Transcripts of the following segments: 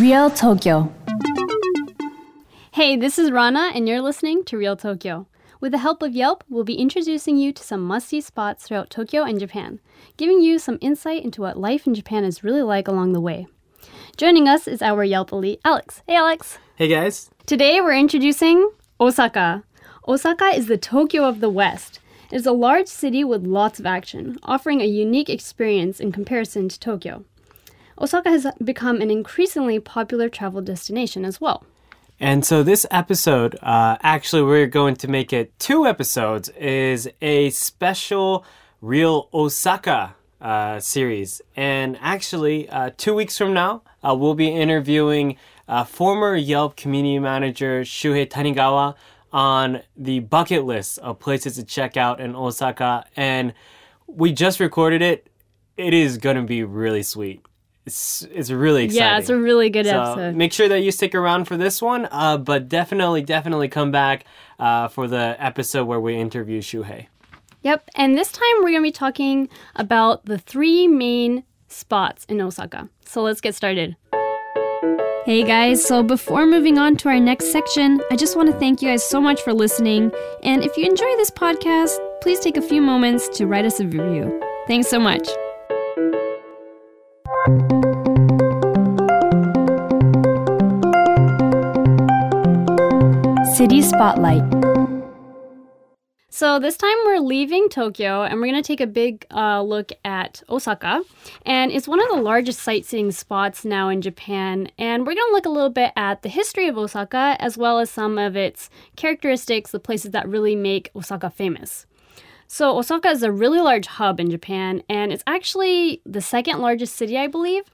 Real Tokyo. Hey, this is Rana, and you're listening to Real Tokyo. With the help of Yelp, we'll be introducing you to some must see spots throughout Tokyo and Japan, giving you some insight into what life in Japan is really like along the way. Joining us is our Yelp elite, Alex. Hey, Alex. Hey guys. Today we're introducing Osaka. Osaka is the Tokyo of the West. It is a large city with lots of action, offering a unique experience in comparison to Tokyo. Osaka has become an increasingly popular travel destination as well. And so this episode, uh, actually, we're going to make it two episodes, is a special Real Osaka uh, series. And actually, uh, two weeks from now, uh, we'll be interviewing uh, former Yelp community manager Shuhei Tanigawa on the bucket list of places to check out in Osaka. And we just recorded it. It is going to be really sweet. It's, it's really exciting. Yeah, it's a really good So episode. make sure that you stick around for this one, uh, but definitely, definitely come back uh, for the episode where we interview Shuhei. Yep, and this time we're going to be talking about the three main spots in Osaka. So let's get started. Hey guys, so before moving on to our next section, I just want to thank you guys so much for listening. And if you enjoy this podcast, please take a few moments to write us a review. Thanks so much. City Spotlight. So this time we're leaving Tokyo and we're going to take a big uh, look at Osaka. And it's one of the largest sightseeing spots now in Japan. And we're going to look a little bit at the history of Osaka as well as some of its characteristics, the places that really make Osaka famous. So Osaka is a really large hub in Japan and it's actually the second largest city, I believe.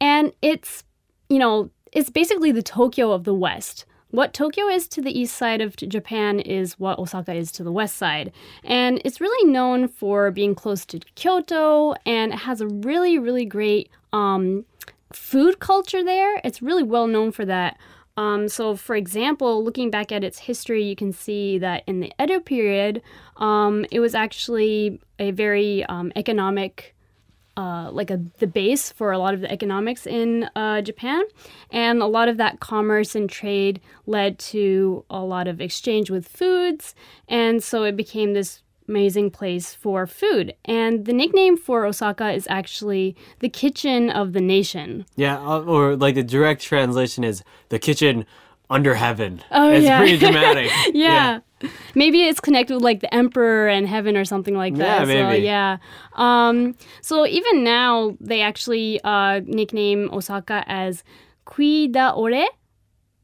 And it's, you know, it's basically the Tokyo of the West. What Tokyo is to the east side of Japan is what Osaka is to the west side. And it's really known for being close to Kyoto and it has a really, really great um, food culture there. It's really well known for that. Um, so, for example, looking back at its history, you can see that in the Edo period, um, it was actually a very um, economic uh, like a the base for a lot of the economics in uh, Japan, and a lot of that commerce and trade led to a lot of exchange with foods, and so it became this amazing place for food. And the nickname for Osaka is actually the kitchen of the nation. Yeah, uh, or like the direct translation is the kitchen under heaven. Oh, it's yeah. pretty dramatic. yeah. Maybe it's connected with like the emperor and heaven or something like that. Yeah, So, maybe. yeah. Um, so even now, they actually uh, nickname Osaka as Kuida Ore,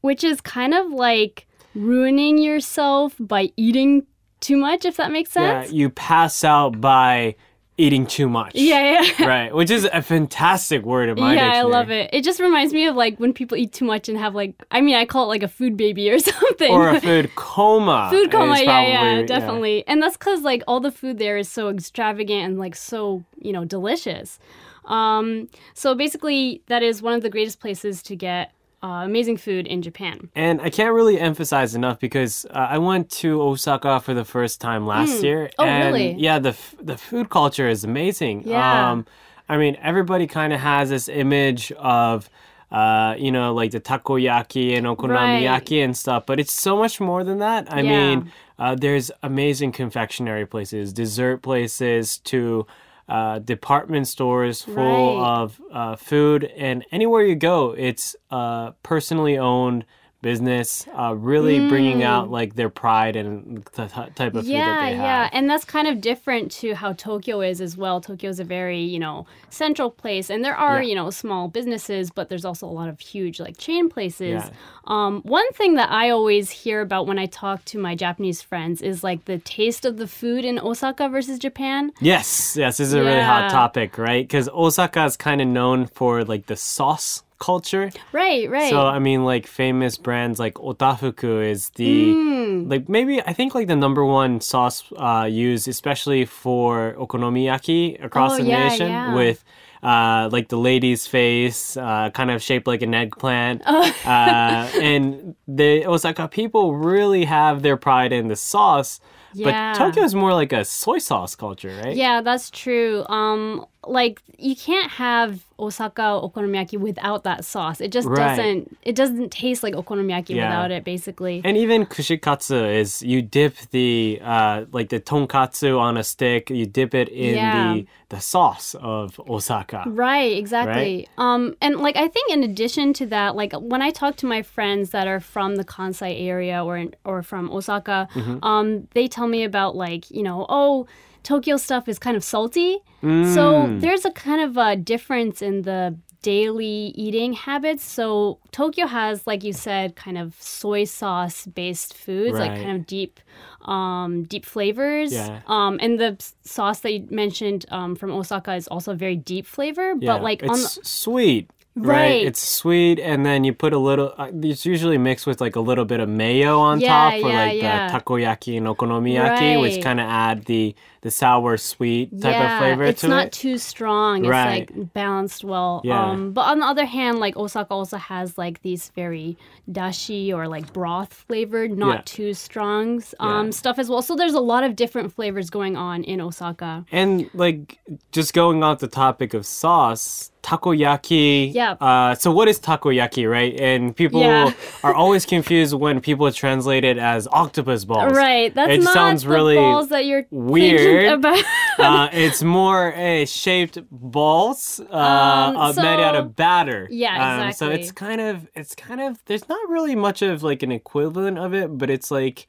which is kind of like ruining yourself by eating too much, if that makes sense. Yeah, sense. you pass out by eating too much. Yeah, yeah. right, which is a fantastic word in my yeah, I love it. It just reminds me of like when people eat too much and have like, I mean, I call it like a food baby or something. Or a food coma. food coma yeah yeah probably- definitely and that's because like all the food there is so extravagant and like so you know delicious um so basically that is one of the greatest places to get uh, amazing food in japan And I can't really emphasize enough because uh, I went to Osaka for the first time last year. Oh, and really? Yeah, the f- the food culture is amazing. Yeah. Um, I mean, everybody kind of has this image of. Uh, you know, like the takoyaki and okonomiyaki and stuff, but it's so much more than that. I Yeah. mean, uh, there's amazing confectionery places, dessert places, to uh, department stores full Right. of uh, food, and anywhere you go, it's uh, personally owned business, uh, really bringing out like their pride and the t- type of food Mm. yeah that they yeah and that's kind of different to how tokyo is as well tokyo is a very you know central place and there are Yeah. you know small businesses but there's also a lot of huge like chain places Yeah. um, one thing that i always hear about when i talk to my japanese friends is like the taste of the food in osaka versus japan Yes, yes, this is a really hot topic, right? Because Osaka is kind of known for like the sauce culture. right right So I mean, like famous brands like Otafuku is the Mm. like maybe I think like the number one sauce uh, used, especially for okonomiyaki across Oh, the yeah, nation yeah. with uh, like the lady's face, uh, kind of shaped like an eggplant. Oh. uh, and the Osaka people really have their pride in the sauce. Yeah. But Tokyo is more like a soy sauce culture, right? Yeah, that's true. Um, like you can't have Osaka okonomiyaki without that sauce. It just Right. doesn't. It doesn't taste like okonomiyaki Yeah. without it. Basically. And even kushikatsu is you dip the uh, like the tonkatsu on a stick, you dip it in Yeah. the the sauce of Osaka. Right, exactly. Um, and like I think in addition to that, like when I talk to my friends that are from the Kansai area or in, or from Osaka, Mm-hmm. um, they tell me about like you know, oh, Tokyo stuff is kind of salty. Mm. So there's a kind of a difference in the daily eating habits. So Tokyo has, like you said, kind of soy sauce based foods, like kind of deep, um, deep flavors. Yeah. Um, and the sauce that you mentioned um, from Osaka is also very deep flavor, Yeah, but like it's on the, sweet. Right. It's sweet, and then you put a little. Uh, it's usually mixed with like a little bit of mayo on Yeah, top, or yeah, like yeah. the takoyaki and okonomiyaki, which kind of add the the sour sweet type yeah, of flavor it's not it. too strong. It's Right. like balanced well. Yeah. Um, but on the other hand, like Osaka also has like these very dashi or like broth flavored, not Yeah. too strong um, Yeah. stuff as well. So there's a lot of different flavors going on in Osaka. And like just going off the topic of sauce, takoyaki. Yeah. Uh, so what is takoyaki, right? And people Yeah. are always confused when people translate it as octopus balls. Right, that's it not sounds the really balls that you're weird. Thinking about. uh, it's more a shaped balls uh, Um, uh, made out of batter. Yeah, Um, so it's kind of it's kind of there's not really much of like an equivalent of it, but it's like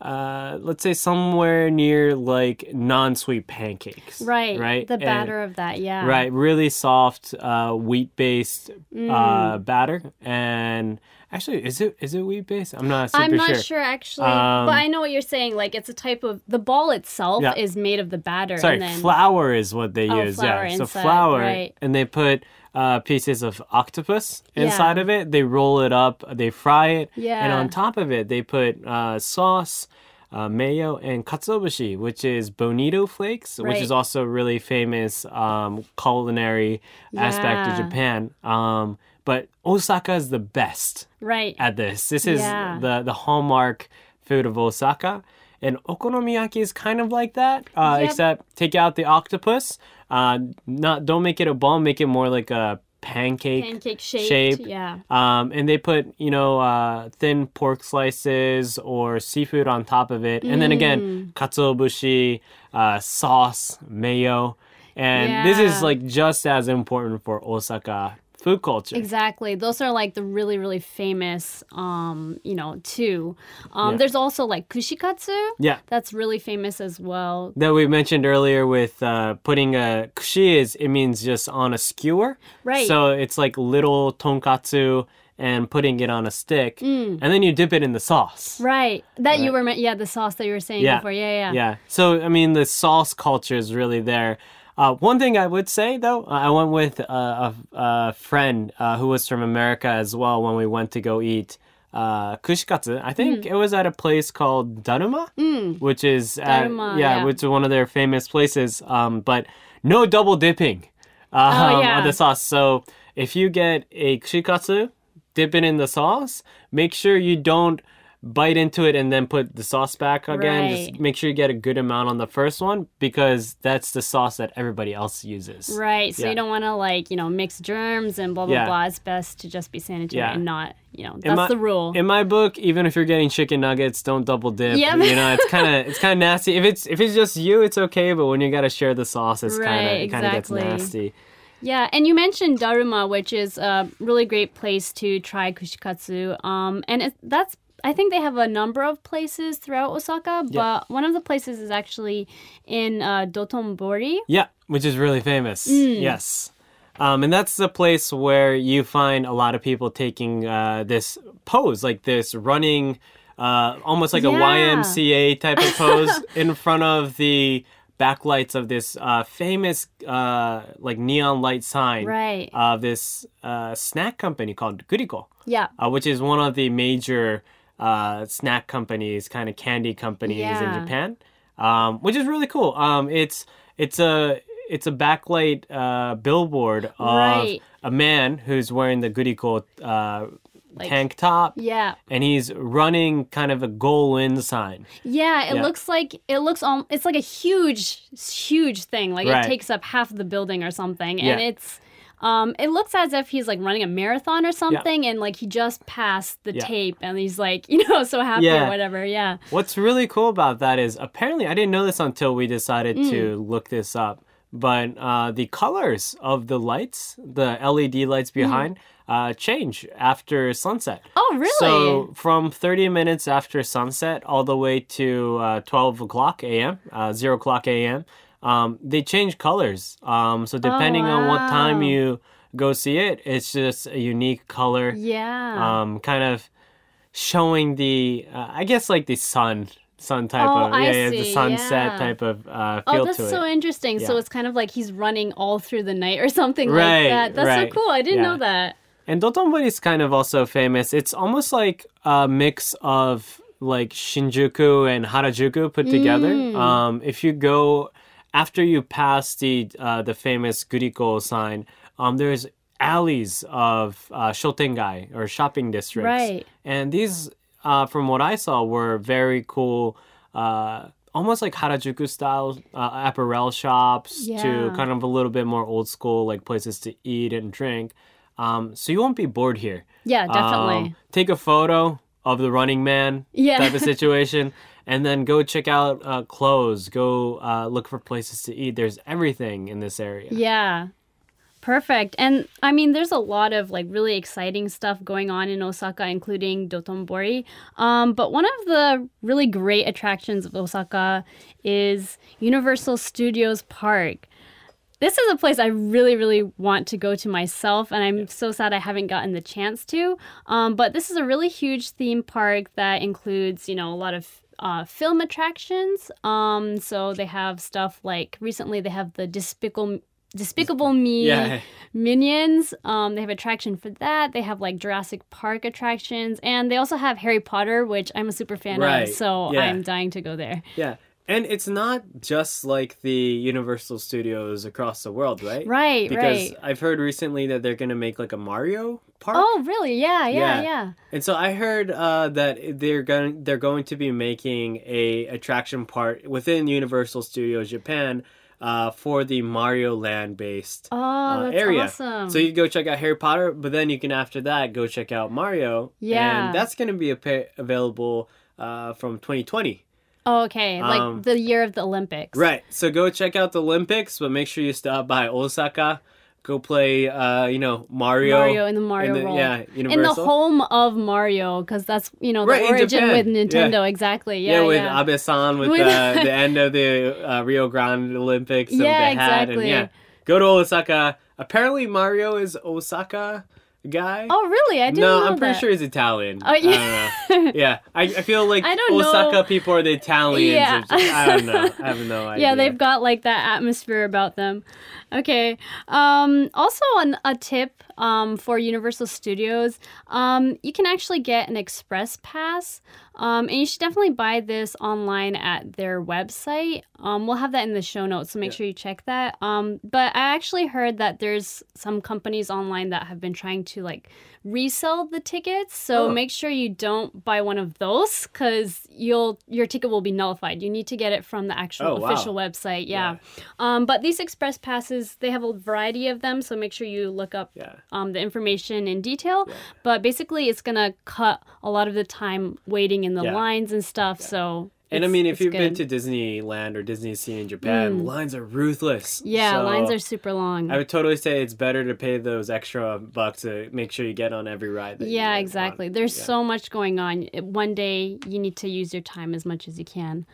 uh, let's say somewhere near like non-sweet pancakes. right, Right. The And- batter of that, yeah. Right, really soft uh, wheat-based Mm. uh, batter, and actually, is it is it wheat-based? I'm not super sure. I'm not sure. sure, actually, Um, but I know what you're saying. Like it's a type of the ball itself Yeah. is made of the batter. Sorry, and then, flour is what they Oh, use. flour yeah, so inside, flour, right. and they put uh, pieces of octopus Yeah. inside of it. They roll it up, they fry it, and on top of it, they put uh, sauce. Uh, mayo and katsuobushi, which is bonito flakes, which is also a really famous um, culinary aspect of Japan. Um, but Osaka is the best right. at this. This is Yeah. the the hallmark food of Osaka. And okonomiyaki is kind of like that, uh, Yep. except take out the octopus. Uh, not don't make it a ball, make it more like a pancake, Pancake shaped. shape. Yeah. Um, and they put you know uh, thin pork slices or seafood on top of it, and then Mm. again katsuobushi, uh, sauce, mayo, and this is like just as important for Osaka food culture. Exactly. Those are like the really, really famous, um, you know, too. Um, Yeah. There's also like kushikatsu. Yeah. That's really famous as well. that we mentioned earlier with uh, putting a kushi is it means just on a skewer. Right. So it's like little tonkatsu and putting it on a stick, and then you dip it in the sauce. Right. That you were, yeah, the sauce that you were saying Yeah. before. Yeah, yeah. Yeah. So I mean, the sauce culture is really there. Uh, one thing I would say though, I went with uh, a, a friend uh, who was from America as well when we went to go eat uh, kushikatsu. I think Mm. it was at a place called Daruma, which is at, Daruma, yeah, yeah. which is one of their famous places. Um, but no double dipping um, Oh, yeah. of the sauce. So if you get a kushikatsu, dip it in the sauce. Make sure you don't bite into it and then put the sauce back again. Just make sure you get a good amount on the first one because that's the sauce that everybody else uses. Right. So Yeah. you don't want to like, you know, mix germs and blah, blah, Yeah. blah. It's best to just be sanitary Yeah. and not, you know, that's my- the rule. In my book, even if you're getting chicken nuggets, don't double dip. Yep. You know, it's kind of it's kind of nasty. If it's if it's just you, it's okay. But when you got to share the sauce, it's kind of it kind of gets nasty. Yeah, and you mentioned Daruma, which is a really great place to try kushikatsu. Um, and it, that's I think they have a number of places throughout Osaka, but one of the places is actually in uh, Dotonbori. Yeah, which is really famous. Mm. Yes. Um, and that's the place where you find a lot of people taking uh, this pose, like this running, uh, almost like a YMCA type of pose in front of the backlights of this uh, famous, uh, like neon light sign Right. of this uh, snack company called Guriko, Yeah. uh, which is one of the major uh, snack companies, kind of candy companies in Japan, um, which is really cool. Um, it's it's a it's a backlight uh, billboard of Right. a man who's wearing the Guriko uh, Like- tank top. Yeah. And he's running kind of a goal in sign. Yeah, it Yeah. looks like it looks all it's like a huge huge thing. Like Right. it takes up half of the building or something. Yeah. And it's um it looks as if he's like running a marathon or something and like he just passed the Yeah. tape and he's like, you know, so happy Yeah. or whatever. Yeah. What's really cool about that is apparently I didn't know this until we decided Mm. to look this up. But uh, the colors of the lights, the LED lights behind, uh, change after sunset. Mm. Oh, really? So from 30 minutes after sunset all the way to uh, 12 o'clock a.m., uh, 0 o'clock a.m., um, they change colors. Um, so depending on what time Oh, you go see it, it's just a unique color yeah. um, kind of showing the, uh, I guess like the sun, sun type Oh, of, yeah, yeah, the sunset yeah. type of uh, feel Oh, that's so it. interesting. So it's kind of like he's running all through the night or something Right, like that. That's right. so cool. I didn't Yeah. know that. And Dotonbori is kind of also famous. It's almost like a mix of like Shinjuku and Harajuku put together. Mm. Um, if you go after you pass the uh, the famous Guriko sign, um, there's alleys of uh, shotengai or shopping districts. Right. And these, uh, from what I saw, were very cool. Uh, almost like Harajuku style uh, apparel shops to kind of a little bit more old school, like places to eat and drink. Um, so you won't be bored here. Yeah, definitely. Um, take a photo of the Running Man Yeah. type of situation, and then go check out uh, clothes. Go uh, look for places to eat. There's everything in this area. Yeah. Perfect. And I mean, there's a lot of like really exciting stuff going on in Osaka, including Dotonbori. Um, but one of the really great attractions of Osaka is Universal Studios Park. This is a place I really, really want to go to myself, and I'm so sad I haven't gotten the chance to. Um, but this is a really huge theme park that includes, you know, a lot of uh, film attractions. Um, so they have stuff like recently they have the Despicable Despicable Me Yeah. Minions. Um, they have attraction for that. They have like Jurassic Park attractions, and they also have Harry Potter, which I'm a super fan Right. of. So Yeah. I'm dying to go there. Yeah. And it's not just like the Universal Studios across the world, right? Right, Because right. I've heard recently that they're going to make like a Mario park. Oh, really? Yeah, yeah, Yeah. yeah. And so I heard uh, that they're going they're going to be making a attraction part within Universal Studios Japan uh, for the Mario Land based Oh, uh, area. awesome. So you go check out Harry Potter, but then you can after that go check out Mario. Yeah. and that's going to be a available uh, from 2020. Oh, okay, like um, the year of the Olympics. Right. So go check out the Olympics, but make sure you stop by Osaka. Go play, uh, you know, Mario. Mario in the Mario the- world. Yeah, In the home of Mario, because that's you know the Right, origin with Nintendo. Yeah. Exactly. yeah, Yeah, with yeah. Abe-san with, With- uh, the end of the uh, Rio Grande Olympics. Yeah, had, and yeah, go to Osaka. Apparently, Mario is Osaka guy. Oh, really? I didn't no, know I'm pretty that. sure he's Italian. Oh, yeah. I. Yeah, I, I feel like I don't Osaka know. people are the Italians. Yeah. of- I don't know. I have no idea. Yeah, they've got like that atmosphere about them. Okay. Um, also, an, a tip um, for Universal Studios, um, you can actually get an express pass, um, and you should definitely buy this online at their website. Um, we'll have that in the show notes, so make sure you check that. Um, but I actually heard that there's some companies online that have been trying to like resell the tickets, so Oh. make sure you don't buy one of those because you'll your ticket will be nullified. You need to get it from the actual Oh, wow. official website. Yeah. Um, but these express passes, they have a variety of them, so make sure you look up Yeah. um, the information in detail. But basically, it's gonna cut a lot of the time waiting in the Yeah. lines and stuff. So. And I mean, if you've been to Disneyland or Disney Sea in Japan, lines are ruthless. yeah, So lines are super long. I would totally say it's better to pay those extra bucks to make sure you get on every ride. That Yeah, exactly. There's Yeah. so much going on. One day you need to use your time as much as you can.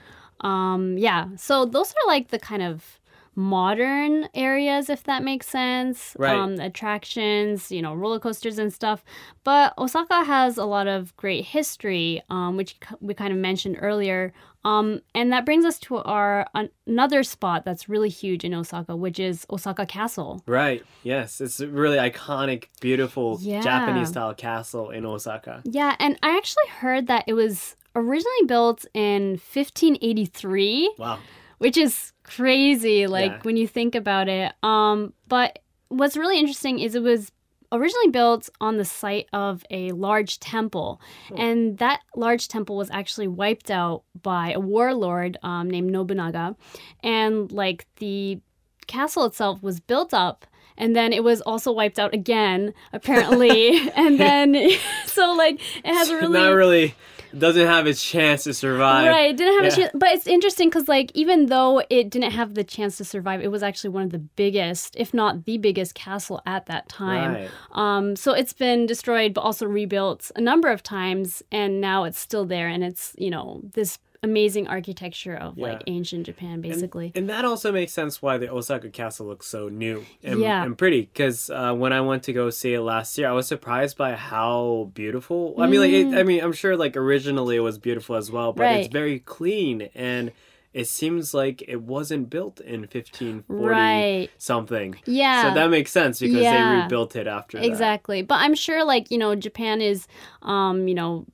Um, yeah, so those are like the kind of modern areas, if that makes sense. Right. Um, attractions, you know, roller coasters and stuff. But Osaka has a lot of great history, um, which we kind of mentioned earlier. Um, and that brings us to our an- another spot that's really huge in Osaka, which is Osaka Castle. Right. Yes, it's a really iconic, beautiful Yeah. Japanese style castle in Osaka. Yeah, and I actually heard that it was originally built in 1583, Wow. Which is crazy like Yeah. when you think about it. Um but what's really interesting is it was originally built on the site of a large temple and that large temple was actually wiped out by a warlord um, named nobunaga. And like the castle itself was built up and then it was also wiped out again apparently. And then so like it has a really Not really doesn't have its chance to survive. Right, it didn't have a chance. But it's interesting because, like, even though it didn't have the chance to survive, it was actually one of the biggest, if not the biggest, castle at that time. Right. Um, so it's been destroyed, but also rebuilt a number of times, and now it's still there, and it's you know this amazing architecture of like ancient Japan, basically. And that also makes sense why the Osaka castle looks so new and, Yeah. and pretty. Because uh, when I went to go see it last year, I was surprised by how beautiful. I mean, like, it, I mean, I'm sure like originally it was beautiful as well, but it's Mm. Very clean and. It seems like it wasn't built in 1540 Right. something. Yeah. So that makes sense because Yeah. they rebuilt it after that. Exactly. But I'm sure like, you know, Japan is um, you know,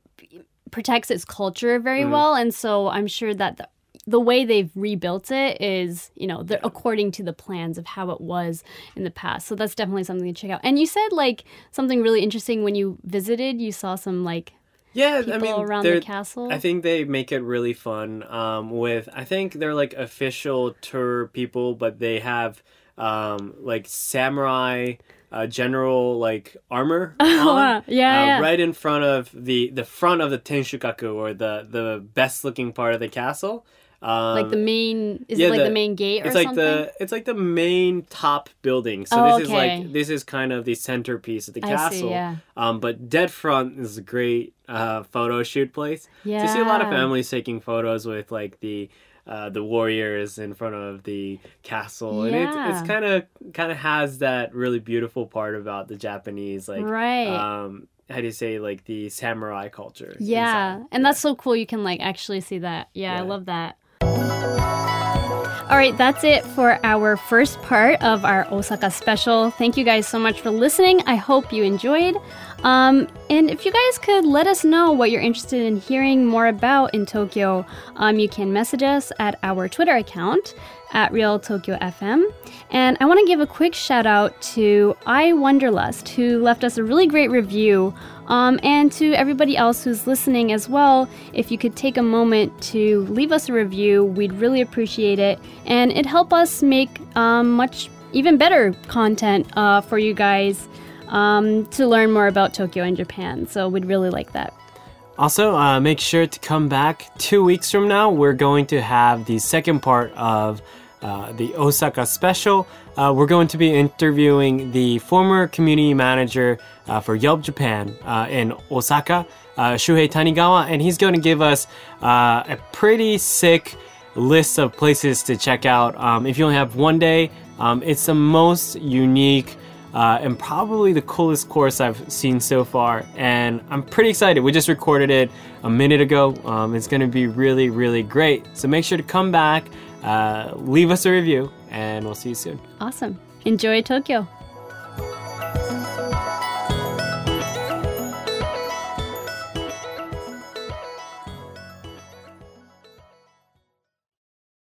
protects its culture very Mm. well and so I'm sure that the the way they've rebuilt it is, you know, the, according to the plans of how it was in the past. So that's definitely something to check out. And you said like something really interesting when you visited. You saw some like Yeah, I people mean, around the castle. I think they make it really fun. Um, with I think they're like official tour people, but they have um like samurai uh, general like armor on. Yeah, uh, yeah. right in front of the the front of the Tenshukaku or the the best looking part of the castle. Um, like the main is yeah, it like the- the, main gate or it's like something? the it's like the main top building. So Oh, this is like this is kind of the centerpiece of the I see, castle. yeah. Um, but dead front is a great uh, photo shoot place. So you see a lot of families taking photos with like the uh, the warriors in front of the castle, and it's it's kind of kind of has that really beautiful part about the Japanese like Right. um how do you say like the samurai culture. Yeah, inside. and that's so cool. You can like actually see that. Yeah, I love that. All right, that's it for our first part of our Osaka special. Thank you guys so much for listening. I hope you enjoyed. Um, and if you guys could let us know what you're interested in hearing more about in Tokyo, um, you can message us at our Twitter account at Real Tokyo FM. And I want to give a quick shout out to I Wonderlust, who left us a really great review. Um, and to everybody else who's listening as well, if you could take a moment to leave us a review, we'd really appreciate it. And it'd help us make um, much, even better content uh, for you guys um, to learn more about Tokyo and Japan. So we'd really like that. Also, uh, make sure to come back two weeks from now. We're going to have the second part of uh, the Osaka special. Uh, we're going to be interviewing the former community manager uh, for Yelp Japan uh, in Osaka, uh, Shuhei Tanigawa, and he's going to give us a pretty sick list of places to check out. Um, if you only have one day, um, it's the most unique uh, and probably the coolest course I've seen so far. And I'm pretty excited. We just recorded it a minute ago. Um, it's going to be really, really great. So make sure to come back, uh, leave us a review, and we'll see you soon. Awesome. Enjoy Tokyo.